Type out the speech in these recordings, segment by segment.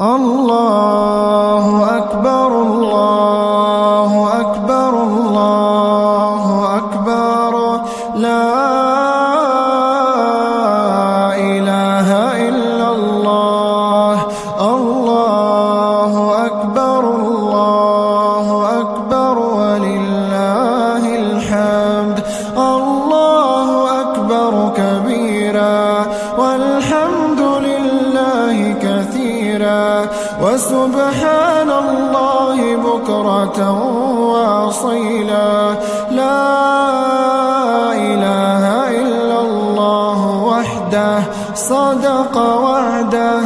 الله بكرة وأصيلا. لا إله إلا الله وحده صدق وعده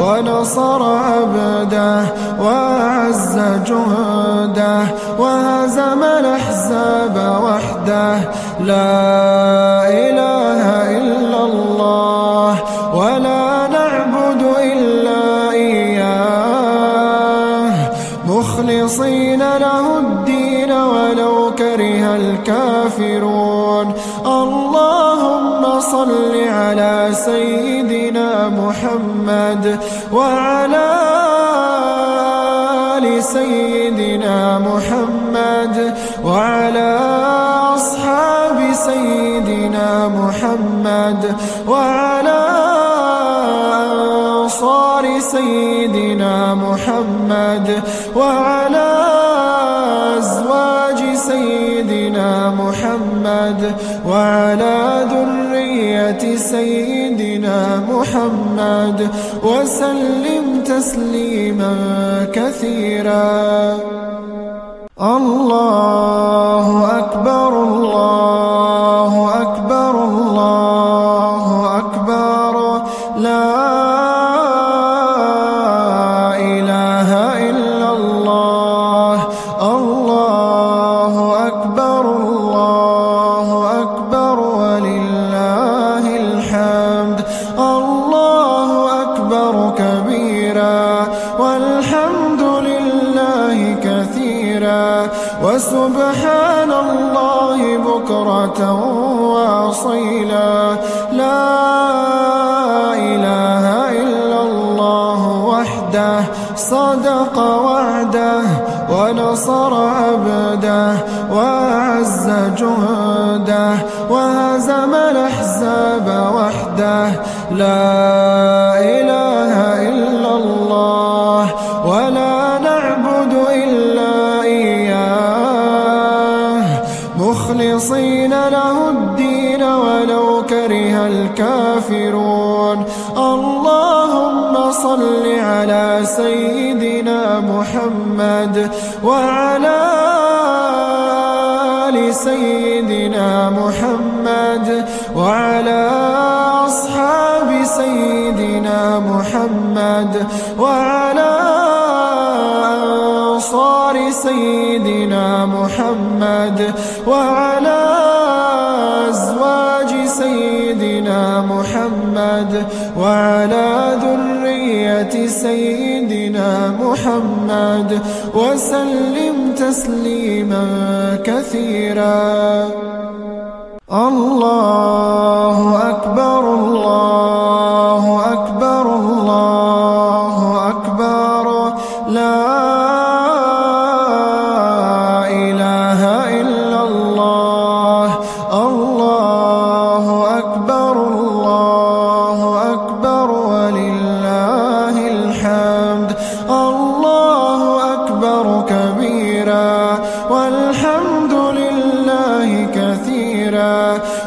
ونصر عبده وأعز جهده وهزم الأحزاب وحده. لا مخلصين له الدين ولو كره الكافرون. اللهم صل على سيدنا محمد وعلى آل سيدنا محمد وعلى أصحاب سيدنا محمد وعلى سيدنا محمد وعلى أزواج سيدنا محمد وعلى ذرية سيدنا محمد وسلم تسليما كثيرا. الله أكبر الله وأصيلا. لا إله إلا الله وحده صدق وعده ونصر عبده وأعز جهده وهزم الأحزاب وحده. لا إله إلا الله ولا نعبد إلا إياه. مخلصين صل على سيدنا محمد وعلى آل سيدنا محمد وعلى أصحاب سيدنا محمد وعلى أنصار سيدنا محمد وعلى سيدنا محمد وعلى ذرية سيدنا محمد وسلم تسليما كثيرا. الله أكبر الله أكبر الله أكبر. لا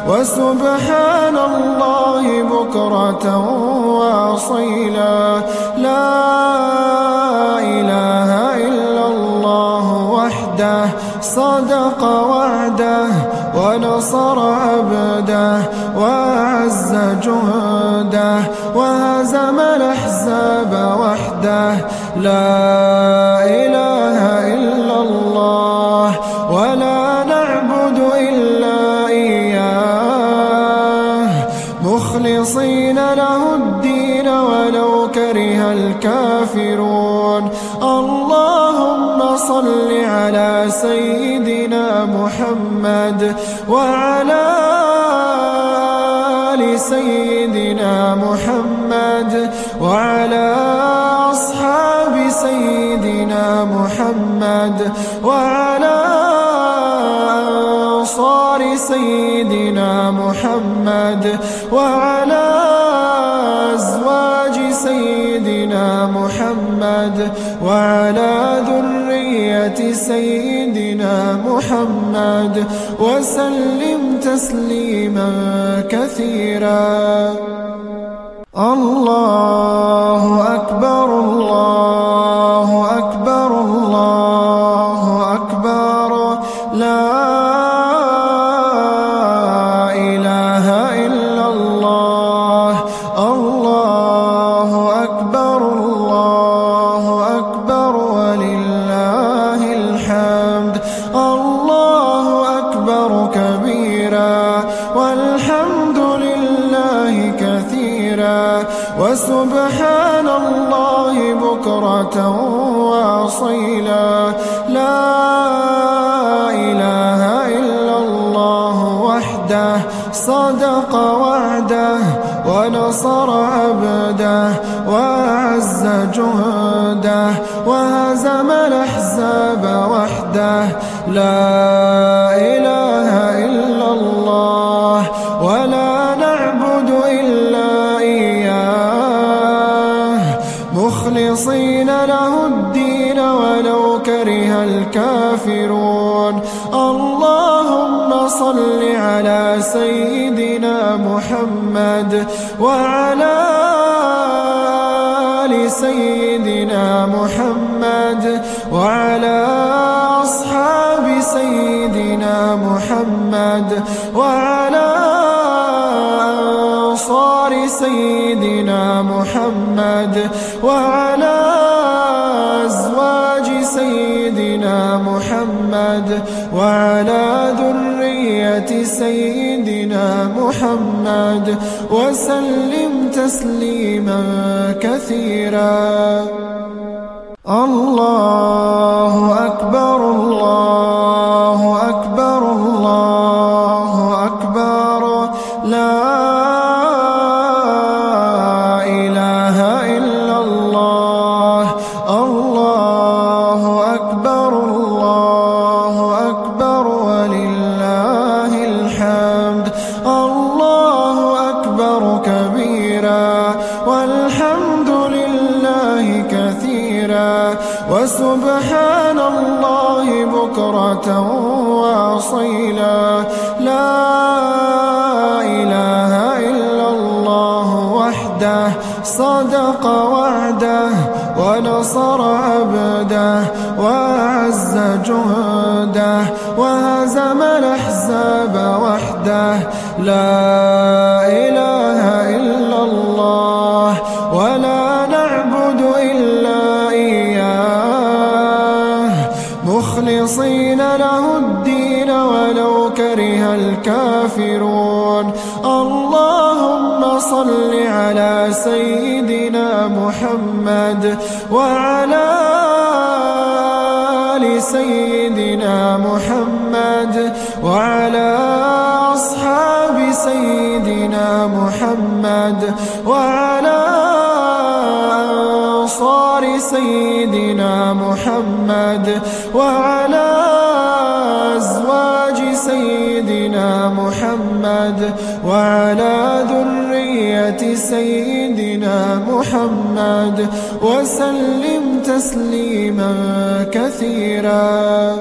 وسبحان الله بكرة وأصيلا. لا إله إلا الله وحده صدق وعده ونصر عبده وأعز جهده وهزم الأحزاب وحده. لا اللهم صل على سيدنا محمد وعلى آل سيدنا محمد وعلى أصحاب سيدنا محمد وعلى أنصار سيدنا محمد وعلى وعلى ذرية سيدنا محمد وسلم تسليما كثيرا. الله بكرة وأصيلا. لا إله إلا الله وحده صدق وعده ونصر عبده وأعز جهده وهزم الأحزاب وحده. لا مخلصين له الدين ولو كره الكافرون. اللهم صل على سيدنا محمد وعلى آل سيدنا محمد وعلى أصحاب سيدنا محمد وعلى أنصار سيدنا محمد وعلى أزواج سيدنا محمد وعلى ذرية سيدنا محمد وسلم تسليما كثيرا. الله أكبر الله وأصيلا لا إله إلا الله وحده صدق وعده ونصر عبده وأعز جهده وهزم الأحزاب وحده. لا الكافرون اللهم صل على سيدنا محمد وعلى آل سيدنا محمد وعلى أصحاب سيدنا محمد وعلى أنصار سيدنا محمد وعلى سيدنا محمد وعلى ذرية سيدنا محمد وسلم تسليما كثيرا.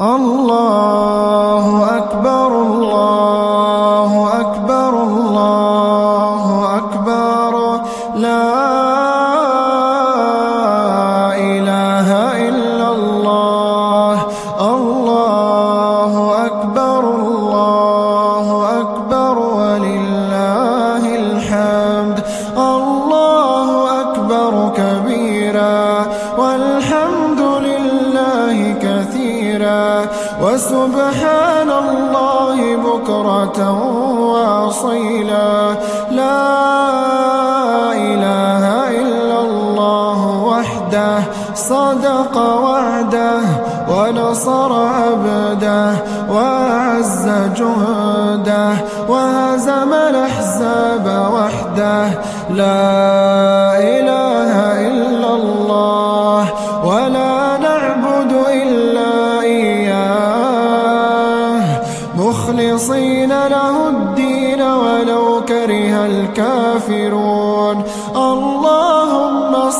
الله أكبر الله أكبر الله أكبر. لا كثيرا وسبحان الله بكرة وأصيلا. لا إله إلا الله وحده صدق وعده ونصر عبده وأعز جهده وهزم الأحزاب وحده. لا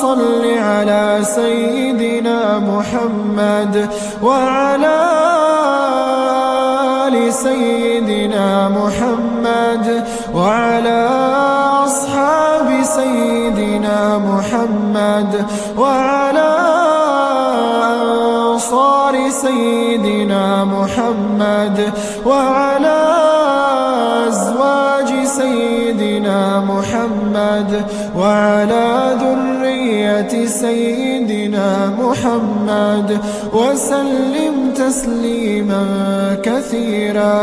صل على سيدنا محمد وعلى آل سيدنا محمد وعلى أصحاب سيدنا محمد وعلى أنصار سيدنا محمد وعلى أزواج سيدنا محمد وعلى ذرية سيدنا محمد وسلم تسليما كثيرا.